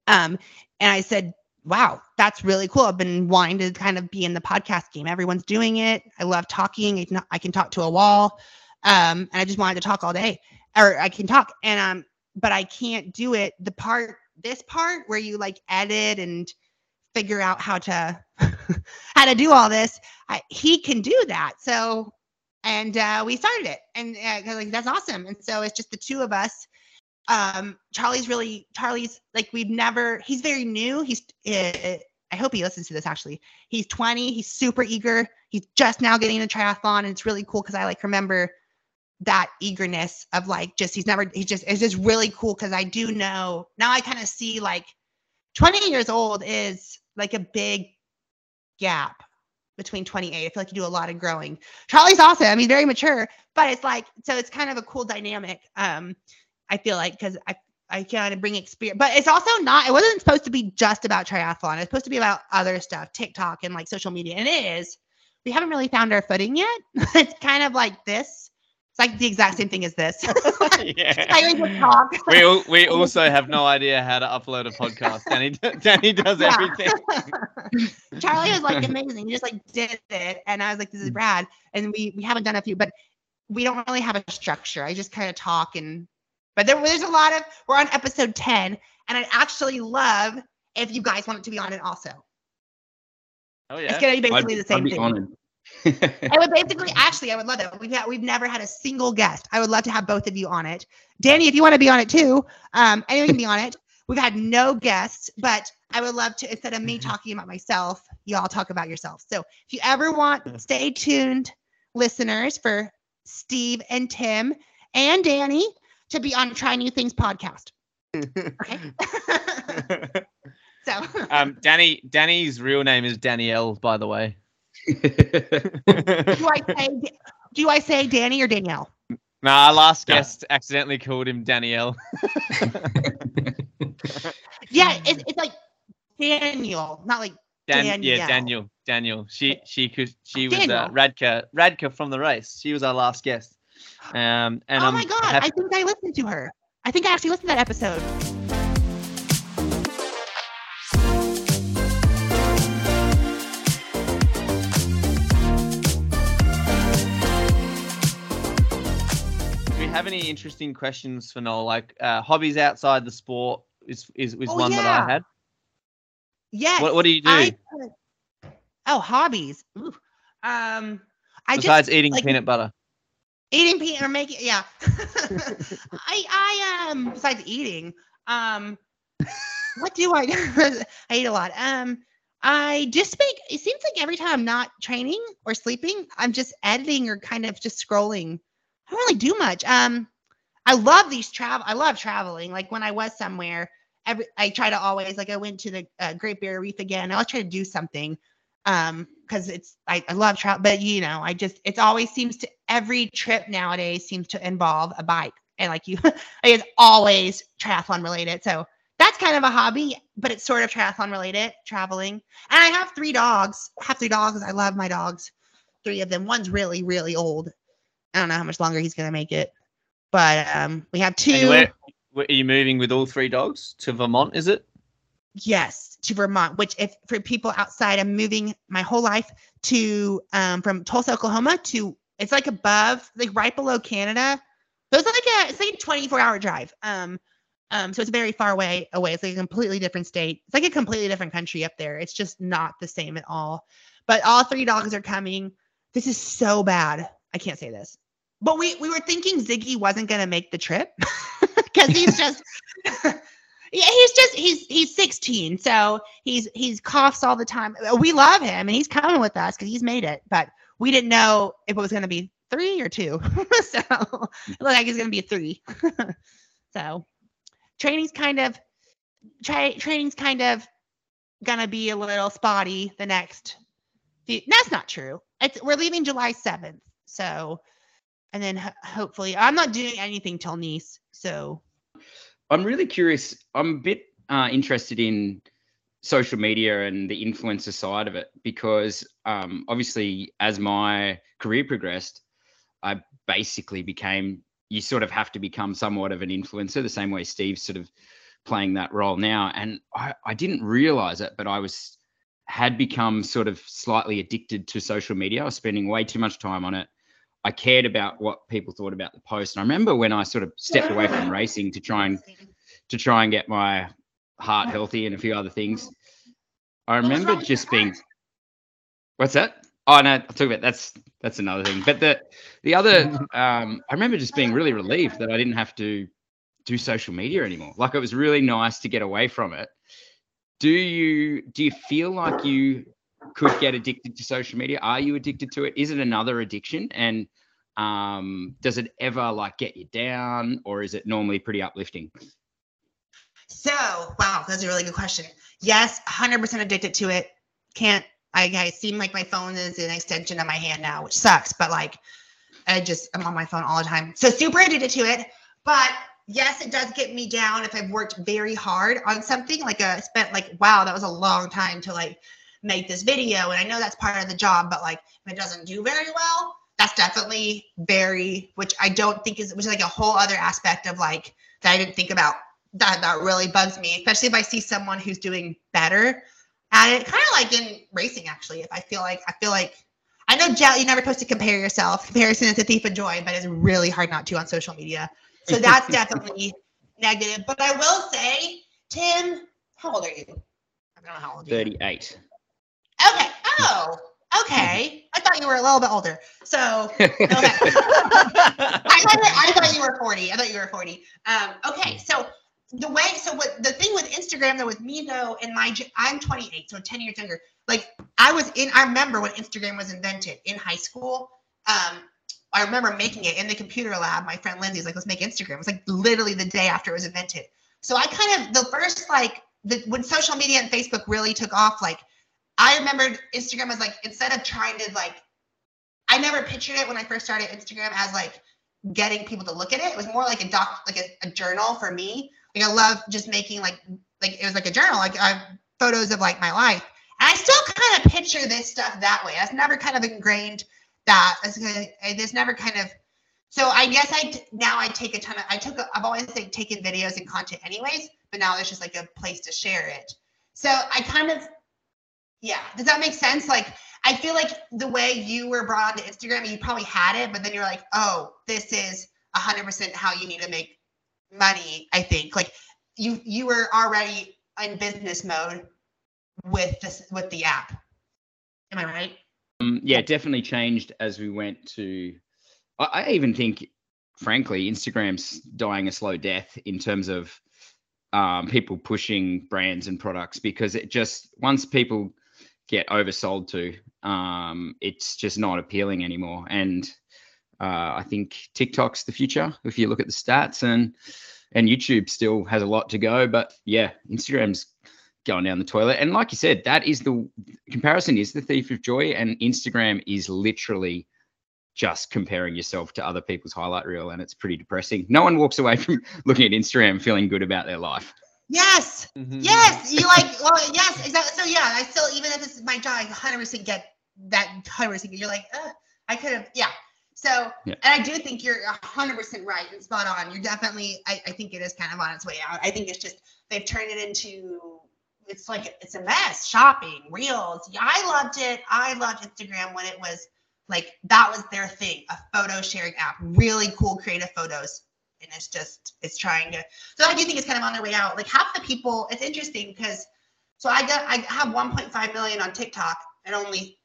um, and I said, wow, that's really cool. I've been wanting to kind of be in the podcast game. Everyone's doing it. I love talking. I can, talk to a wall. Um, and I just wanted to talk all day or I can talk and um but I can't do it the part this part where you like edit and figure out how to how to do all this I, he can do that so and uh we started it and uh, like that's awesome and so it's just the two of us um Charlie's really Charlie's like we've never he's very new he's uh, I hope he listens to this actually he's 20 he's super eager he's just now getting into triathlon and it's really cool because I like remember that eagerness of like just he's never he's just it's just really cool because I do know now I kind of see like 20 years old is like a big gap between 28. I feel like you do a lot of growing. Charlie's awesome. He's very mature, but it's like so it's kind of a cool dynamic. Um, I feel like because I I kind of bring experience, but it's also not. It wasn't supposed to be just about triathlon. It's supposed to be about other stuff, TikTok and like social media, and it is. We haven't really found our footing yet. it's kind of like this. It's like the exact same thing as this. yeah. We we also have no idea how to upload a podcast. Danny Danny does Yeah. everything. Charlie was like amazing. He just like did it, and I was like, "This is mm. rad." And we we haven't done a few, but we don't really have a structure. I just kind of talk and, but there, there's a lot of. We're on episode ten, and I'd actually love if you guys want it to be on it also. Oh yeah. It's gonna be I'd, basically the I'd same be thing. honored. I would basically, actually, I would love it. We've had, we've never had a single guest. I would love to have both of you on it. Danny, if you want to be on it too, um, anyone can be on it. We've had no guests, but I would love to instead of me talking about myself, you all talk about yourself. So if you ever want, stay tuned. listeners for Steve and Tim and Danny to be on Try New Things podcast. Okay. so um, Danny Danny's real name is Danielle, by the way. do I say do I say Danny or Danielle? No, our last guest accidentally called him Danielle. Yeah, it's, it's like Daniel, not like Dan, Danielle. yeah, Daniel, Daniel. She she could she was uh, Radka Radka from the race. She was our last guest. Um, and oh I'm my god, happy- I think I listened to her. I think I actually listened to that episode. Do we have any interesting questions for Noel? Like uh, hobbies outside the sport is is, is Oh, one that. I had. Yes. What what do you do I oh, hobbies. Ooh. Um, I just besides just eating like- peanut butter? Eating peanut or making yeah. I I um besides eating um what do I do? I eat a lot. Um I just make it seems like every time I'm not training or sleeping, I'm just editing or kind of just scrolling. I don't really do much. Um I love these travel I love traveling. Like when I was somewhere, every I try to always like I went to the uh, Great Barrier Reef again. I always try to do something um because it's I, I love travel but you know i just it's always seems to every trip nowadays seems to involve a bike. And like you it's always triathlon related. So that's kind of a hobby but it's sort of triathlon related traveling. And i have three dogs I have three dogs. I love my dogs three of them. One's really really old. I don't know how much longer he's gonna make it but um we have two. Are you moving with all three dogs to Vermont? Is it? Yes, to Vermont, which if for people outside, I'm moving my whole life to um from Tulsa, Oklahoma to it's like above, like right below Canada. So it's like a it's like a 24 hour drive. Um um so it's very far away away. It's like a completely different state. It's like a completely different country up there. It's just not the same at all. But all three dogs are coming. This is so bad. I can't say this. But we we were thinking Ziggy wasn't gonna make the trip because he's just yeah he's just he's he's 16 so he's he's coughs all the time. We love him and he's coming with us because he's made it but we didn't know if it was going to be three or two. So it looked like it's going to be a three. So training's kind of tra- training's kind of going to be a little spotty the next few that's not true. It's we're leaving july 7th so and then ho- hopefully i'm not doing anything till nice so I'm really curious. I'm a bit uh, interested in social media and the influencer side of it because um, obviously, as my career progressed, I basically became. You sort of have to become somewhat of an influencer, the same way Steve's sort of playing that role now. And I, I didn't realize it, but I was had become sort of slightly addicted to social media. I was spending way too much time on it. I cared about what people thought about the post. And I remember when I sort of stepped away from racing to try and to try and get my heart healthy and a few other things. I remember just being what's that? Oh no, I'll talk about that's that's another thing. But the the other um I remember just being really relieved that I didn't have to do social media anymore. Like it was really nice to get away from it. Do you do you feel like you could get addicted to social media? Are you addicted to it? Is it another addiction? And um, does it ever like get you down, or is it normally pretty uplifting? So, wow, that's a really good question. Yes, 100% addicted to it. Can't, I, I seem like my phone is an extension of my hand now, which sucks, but like, I just, I'm on my phone all the time. So, super addicted to it. But yes, it does get me down if I've worked very hard on something. Like, I spent like, wow, that was a long time to like make this video. And I know that's part of the job, but like, if it doesn't do very well, that's definitely very, which I don't think is, which is like a whole other aspect of like, that I didn't think about that that really bugs me, especially if I see someone who's doing better at it. Kind of like in racing, actually. If I feel like I feel like I know Jell, you're never supposed to compare yourself. Comparison is a thief of joy, but it's really hard not to on social media. So that's definitely negative. But I will say, Tim, how old are you? I don't know how old you. Thirty-eight. Okay. Oh, okay. I thought you were a little bit older. So okay. I thought, I thought you were 40. I thought you were 40. Um, okay, so the way, so what the thing with Instagram though, with me though, in my, I'm 28, so 10 years younger. Like I was in, I remember when Instagram was invented in high school. um, I remember making it in the computer lab. My friend Lindsay's like, let's make Instagram. It was like literally the day after it was invented. So I kind of the first like the when social media and Facebook really took off, like I remembered Instagram as like instead of trying to like I never pictured it when I first started Instagram as like getting people to look at it. It was more like a doc, like a, a journal for me. Like I love just making like like it was like a journal, like I photos of like my life. And I still kind of picture this stuff that way. That's never kind of ingrained that. There's never kind of. So I guess I now I take a ton of. I took. I've always like taken videos and content anyways, but now there's just like a place to share it. So I kind of. Yeah. Does that make sense? Like I feel like the way you were brought onto Instagram, you probably had it, but then you're like, oh, this is 100% how you need to make money. I think like you you were already in business mode with this with the app. Am I right? Um, yeah, definitely changed as we went to. I, I even think, frankly, Instagram's dying a slow death in terms of um, people pushing brands and products because it just once people get oversold to, um, it's just not appealing anymore. And uh, I think TikTok's the future if you look at the stats, and and YouTube still has a lot to go. But yeah, Instagram's going down the toilet. And like you said, that is the comparison is the thief of joy, and Instagram is literally just comparing yourself to other people's highlight reel, and it's pretty depressing. No one walks away from looking at Instagram feeling good about their life. Yes. Mm-hmm. Yes. You like, well, yes, exactly. So yeah, I still, even if this is my job, I 100% get that 100%. You're like, I could have, yeah. So, yeah. and I do think you're 100% right and spot on. You're definitely, I, I think it is kind of on its way out. I think it's just, they've turned it into, it's like, it's a mess. Shopping, reels. Yeah, I loved it. I loved Instagram when it was like, that was their thing, a photo sharing app, really cool creative photos and it's just it's trying to so i do think it's kind of on their way out. Like half the people it's interesting because so i got i have 1.5 million on tiktok and only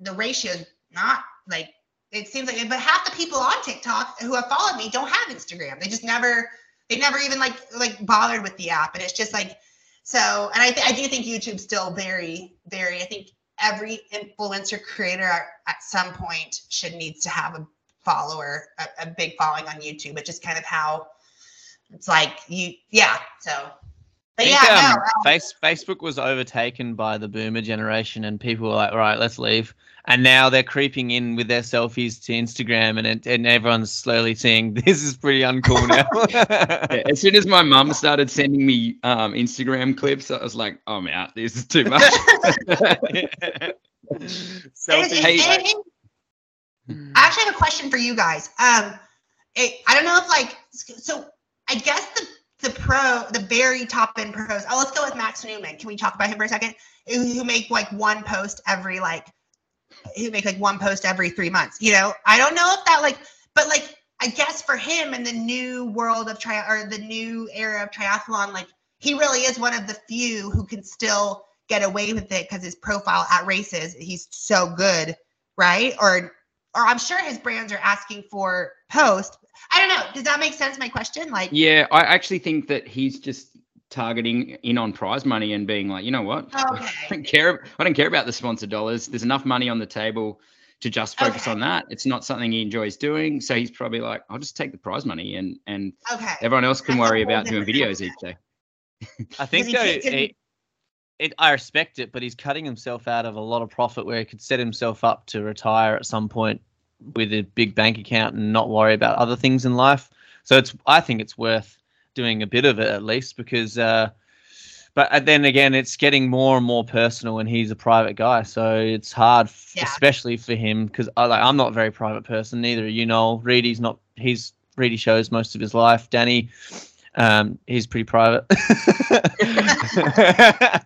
the ratio is not like it seems like but half the people on tiktok who have followed me don't have instagram. They just never they never even like like bothered with the app. And it's just like so and i, th- I do think youtube's still very very i think every influencer creator at, at some point should needs to have a follower, a, a big following on YouTube. It's just kind of how it's like you, yeah. So, but think, yeah, um, no, um, face, Facebook was overtaken by the boomer generation, and people were like, "Right, let's leave." And now they're creeping in with their selfies to Instagram, and it, and everyone's slowly seeing this is pretty uncool now. yeah, as soon as my mum started sending me um, Instagram clips, I was like, "I'm out. This is too much." Selfies. I actually have a question for you guys. Um, it, I don't know if like so. I guess the the pro, the very top end pros. Oh, let's go with Max Neumann. Can we talk about him for a second? Who, who make like one post every like, who make like one post every three months. You know, I don't know if that like, but like I guess for him in the new world of tri or the new era of triathlon, like he really is one of the few who can still get away with it because his profile at races, he's so good, right? Or or I'm sure his brands are asking for post. I don't know. Does that make sense? My question, like, yeah, I actually think that he's just targeting in on prize money and being like, you know what, okay. I don't care. I don't care about the sponsor dollars. There's enough money on the table to just focus okay. on that. It's not something he enjoys doing, so he's probably like, I'll just take the prize money and and okay. everyone else can That's worry about doing videos each day. I think though. It, it, I respect it, but he's cutting himself out of a lot of profit where he could set himself up to retire at some point with a big bank account and not worry about other things in life. So it's I think it's worth doing a bit of it at least because uh, but uh, then again it's getting more and more personal and he's a private guy so it's hard yeah. especially for him because I, like, I'm not a very private person neither you know Reedy's not he's Reedy shows most of his life Danny um, he's pretty private,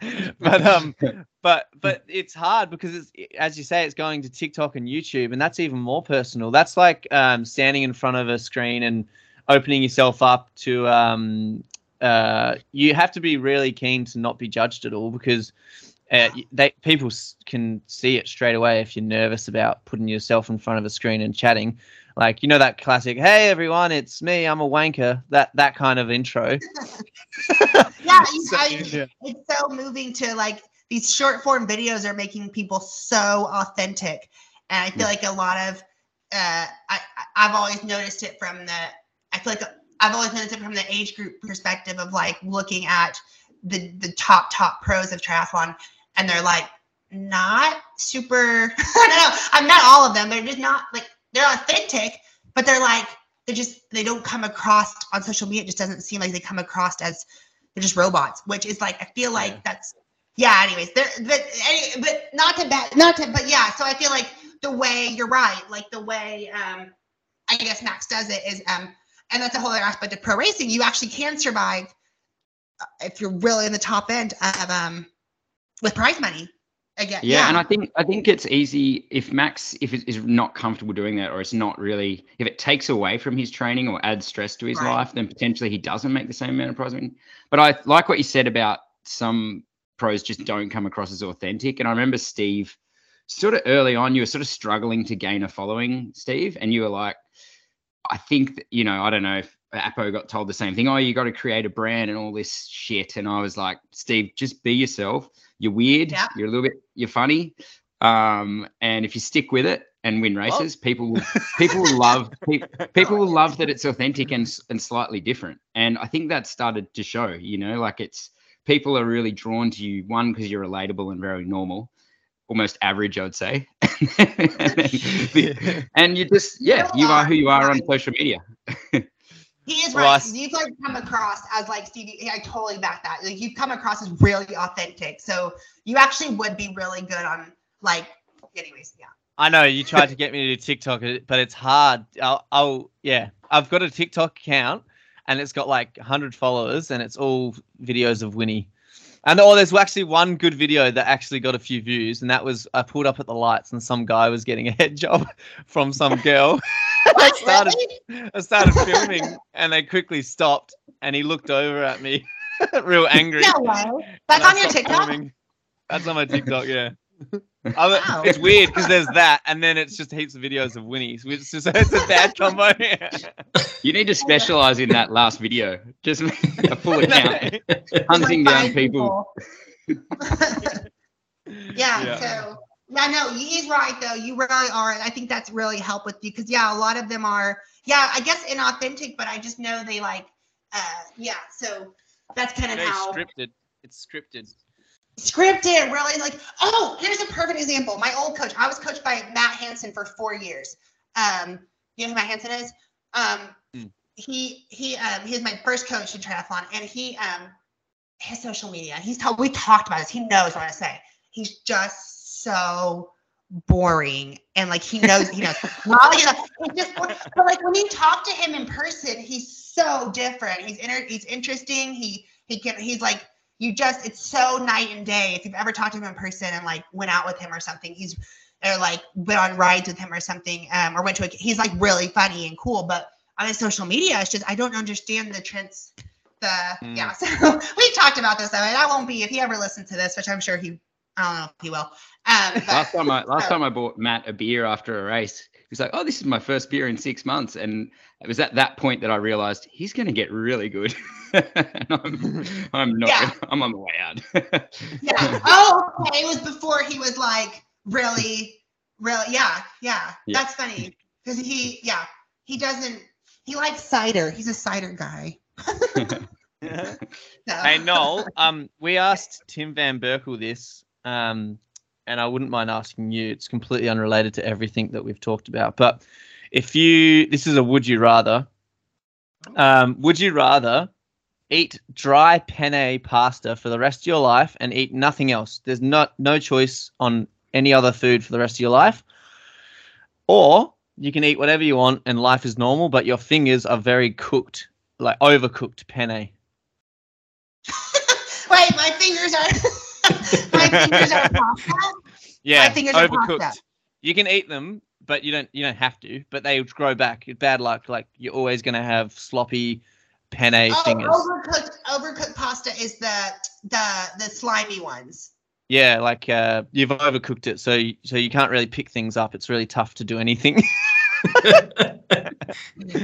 but um, but but it's hard because it's as you say, it's going to TikTok and YouTube, and that's even more personal. That's like um, standing in front of a screen and opening yourself up to um, uh, you have to be really keen to not be judged at all because uh, they people can see it straight away if you're nervous about putting yourself in front of a screen and chatting. Like you know that classic hey everyone it's me i'm a wanker that that kind of intro. Yeah, so, I, yeah, it's so moving to like these short form videos are making people so authentic and i feel yeah. like a lot of uh, I I've always noticed it from the I feel like I've always noticed it from the age group perspective of like looking at the the top top pros of triathlon, and they're like not super. I don't know. I'm not all of them. They're just not like they're authentic, but they're like they just they don't come across on social media. It just doesn't seem like they come across as they're just robots, which is like I feel like Yeah. that's yeah. Anyways, there but any, but not to bad not to but yeah. So I feel like the way you're right, like the way um I guess Max does it is um and that's a whole other aspect of pro racing. You actually can survive uh, if you're really in the top end of um with prize money. Again, Yeah, and I think I think it's easy if Max if it is not comfortable doing that or it's not really if it takes away from his training or adds stress to his Right. life, then potentially he doesn't make the same amount of prize money. But I like what you said about some pros just don't come across as authentic. And I remember Steve, sort of early on, you were sort of struggling to gain a following, Steve, and you were like, I think that, you know, I don't know if Apo got told the same thing. Oh, you got to create a brand and all this shit. And I was like, Steve, just be yourself. You're weird. Yeah. You're a little bit. You're funny. Um, and if you stick with it and win races, people will people will love pe- people will love that it's authentic and and slightly different. And I think that started to show. You know, like it's people are really drawn to you. One because you're relatable and very normal, almost average, I'd say. and, then- and you just yeah, you are who you are on social media. He is Well, I right. s- You've like come across as like Stevie. I totally back that. Like you've come across as really authentic. So you actually would be really good on like. Anyways, yeah. I know you tried to get me to do TikTok, but it's hard. I'll, I'll, yeah, I've got a TikTok account, and it's got like 100 followers, and it's all videos of Winnie. And oh, there's actually one good video that actually got a few views, and that was I pulled up at the lights, and some guy was getting a head job from some girl. I started, I started filming, and they quickly stopped, and he looked over at me, real angry. No way. and That's I on your stopped TikTok. filming. That's on my TikTok, yeah. I was- Wow. It's weird because there's that, and then it's just heaps of videos of Winnie's, So it's just it's a bad combo. You need to specialize in that last video. Just a full account, hunting Like down five people. yeah, Yeah. So yeah, no, he's right though. You really are. I think that's really helped with you because yeah, a lot of them are yeah, I guess inauthentic, but I just know they like uh yeah. So that's kind of how scripted. It's scripted. Scripted really like oh here's a perfect example. My old coach i was coached by Matt Hanson for four years. Um you know who Matt Hanson is? Um Mm. he he um he's my first coach in triathlon and he um his social media he's told we talked about this. He knows what i say. He's just so boring and like he knows he knows. You know, it's just but like when you talk to him in person he's so different. He's inter- he's interesting. He he can he's like you just it's so night and day if you've ever talked to him in person and like went out with him or something he's or like went on rides with him or something um or went to a he's like really funny and cool but on his social media it's just i don't understand the trends the Mm. yeah so we talked about this though and i won't be if he ever listens to this which i'm sure he i don't know if he will um but, Last time I last so- time I bought Matt a beer after a race, he's like, "Oh, this is my first beer in six months," and it was at that point that I realized he's going to get really good. and I'm, I'm not. Yeah. I'm on the way out. yeah oh okay it was before he was like really really yeah yeah, Yeah. that's funny because he yeah he doesn't he likes cider he's a cider guy so. hey Noel, um, we asked Tim Van Berkel this, um, and I wouldn't mind asking you. It's completely unrelated to everything that we've talked about, but if you, this is a would you rather. Um, would you rather eat dry penne pasta for the rest of your life and eat nothing else? There's not no choice on any other food for the rest of your life, or you can eat whatever you want and life is normal, but your fingers are very cooked, like overcooked penne. Wait, my fingers are my fingers are pasta. Yeah, fingers are overcooked. pasta. You can eat them, but you don't you don't have to. But they grow back. It's bad luck. Like you're always gonna have sloppy penne Oh, fingers. overcooked overcooked pasta is the the the slimy ones. Yeah, like uh, you've overcooked it, so you, so you can't really pick things up. It's really tough to do anything.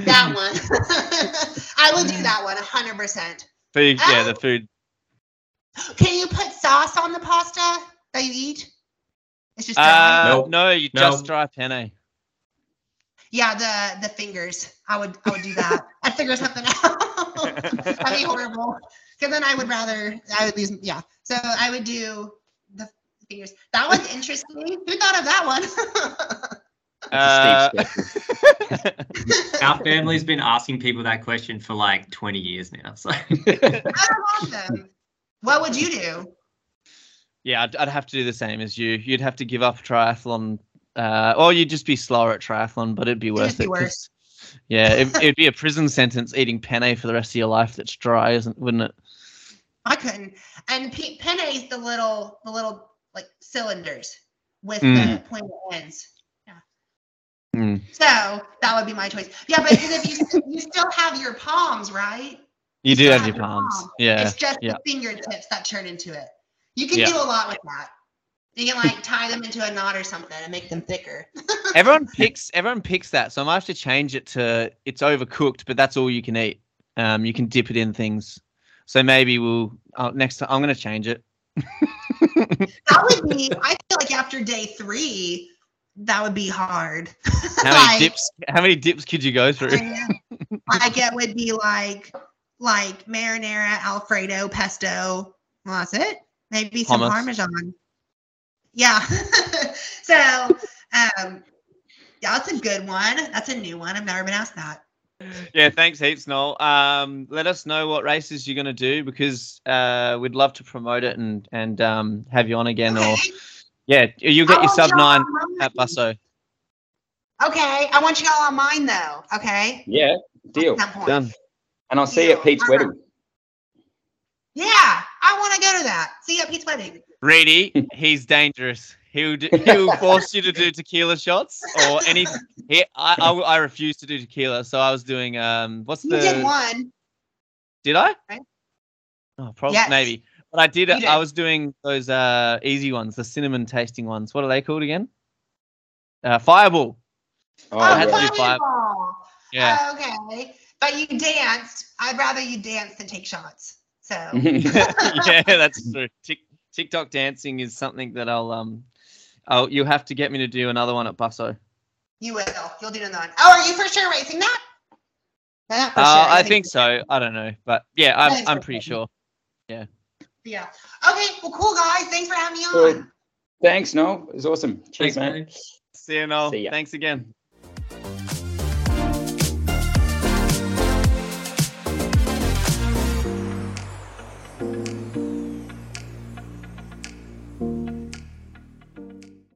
That one. I will do that one hundred percent. food, yeah, Oh. the food. Can you put sauce on the pasta that you eat? It's just dry. Uh, Nope. No, you No. just dry penne. Yeah, the the fingers. I would I would do that. I'd figure something out. That'd be horrible. Because then I would rather I would lose. Yeah. So I would do the fingers. That was interesting. Who thought of that one? Uh, Our family's been asking people that question for like 20 years now. So I love them. What would you do? yeah, I'd, I'd have to do the same as you. You'd have to give up triathlon, uh, or you'd just be slower at triathlon, but it'd be It'd worth just be it. worse. Yeah, it, it'd be a prison sentence eating penne for the rest of your life. That's dry, isn't? Wouldn't it? I couldn't. And pe- pennies, the little the little like cylinders with Mm. the pointed ends. Mm. So that would be my choice. Yeah, but if you you still have your palms, right? You do have your palms. palm. Yeah. It's just yeah. the fingertips that turn into it. You can Yeah. do a lot with that. You can like tie them into a knot or something and make them thicker. everyone picks everyone picks that, so I might have to change it to it's overcooked, but that's all you can eat. Um, you can dip it in things. So maybe we'll uh, next time I'm gonna change it. That would be. I feel like after day three, that would be hard. How many dips? How many dips could you go through? like it would be like like marinara, Alfredo, pesto. Well, that's it. Maybe some Hummus. parmesan. Yeah. so um yeah, that's a good one. That's a new one. I've never been asked that. Yeah, thanks heaps, Noel. Um, let us know what races you're gonna do because uh, we'd love to promote it and and um, have you on again. Or yeah, you'll get your sub y'all nine at Busso. Okay, I want you all on mine though. Okay. Yeah, deal. At that point. Done. And I'll see you at Deal. Pete's All right. wedding. Yeah, I want to go to that. See you at Pete's wedding. Reedy, he's dangerous. He'll do, he'll force you to do tequila shots or any. He, I, I I refuse to do tequila, so I was doing um. What's You the? did one. Did I? Right? Oh, probably Yes. maybe. But I did. You I was doing those uh easy ones, the cinnamon tasting ones. What are they called again? Uh, Fireball. Oh, I had to do five. fireball. Yeah. Okay. But you danced. I'd rather you dance than take shots. So yeah, that's true. Tik TikTok dancing is something that I'll um. Oh, you'll have to get me to do another one at Busso. you will. You'll do another one. Oh, are you for sure racing that? No, for Uh, sure. I think so. I don't know, but yeah, I I'm I'm so. pretty sure. Yeah. Yeah. Okay. Well, cool guys. Thanks for having me on. Good. Thanks, Noel. It was awesome. Cheers, Thanks, man. mate. See you, Noel. See ya. Thanks again.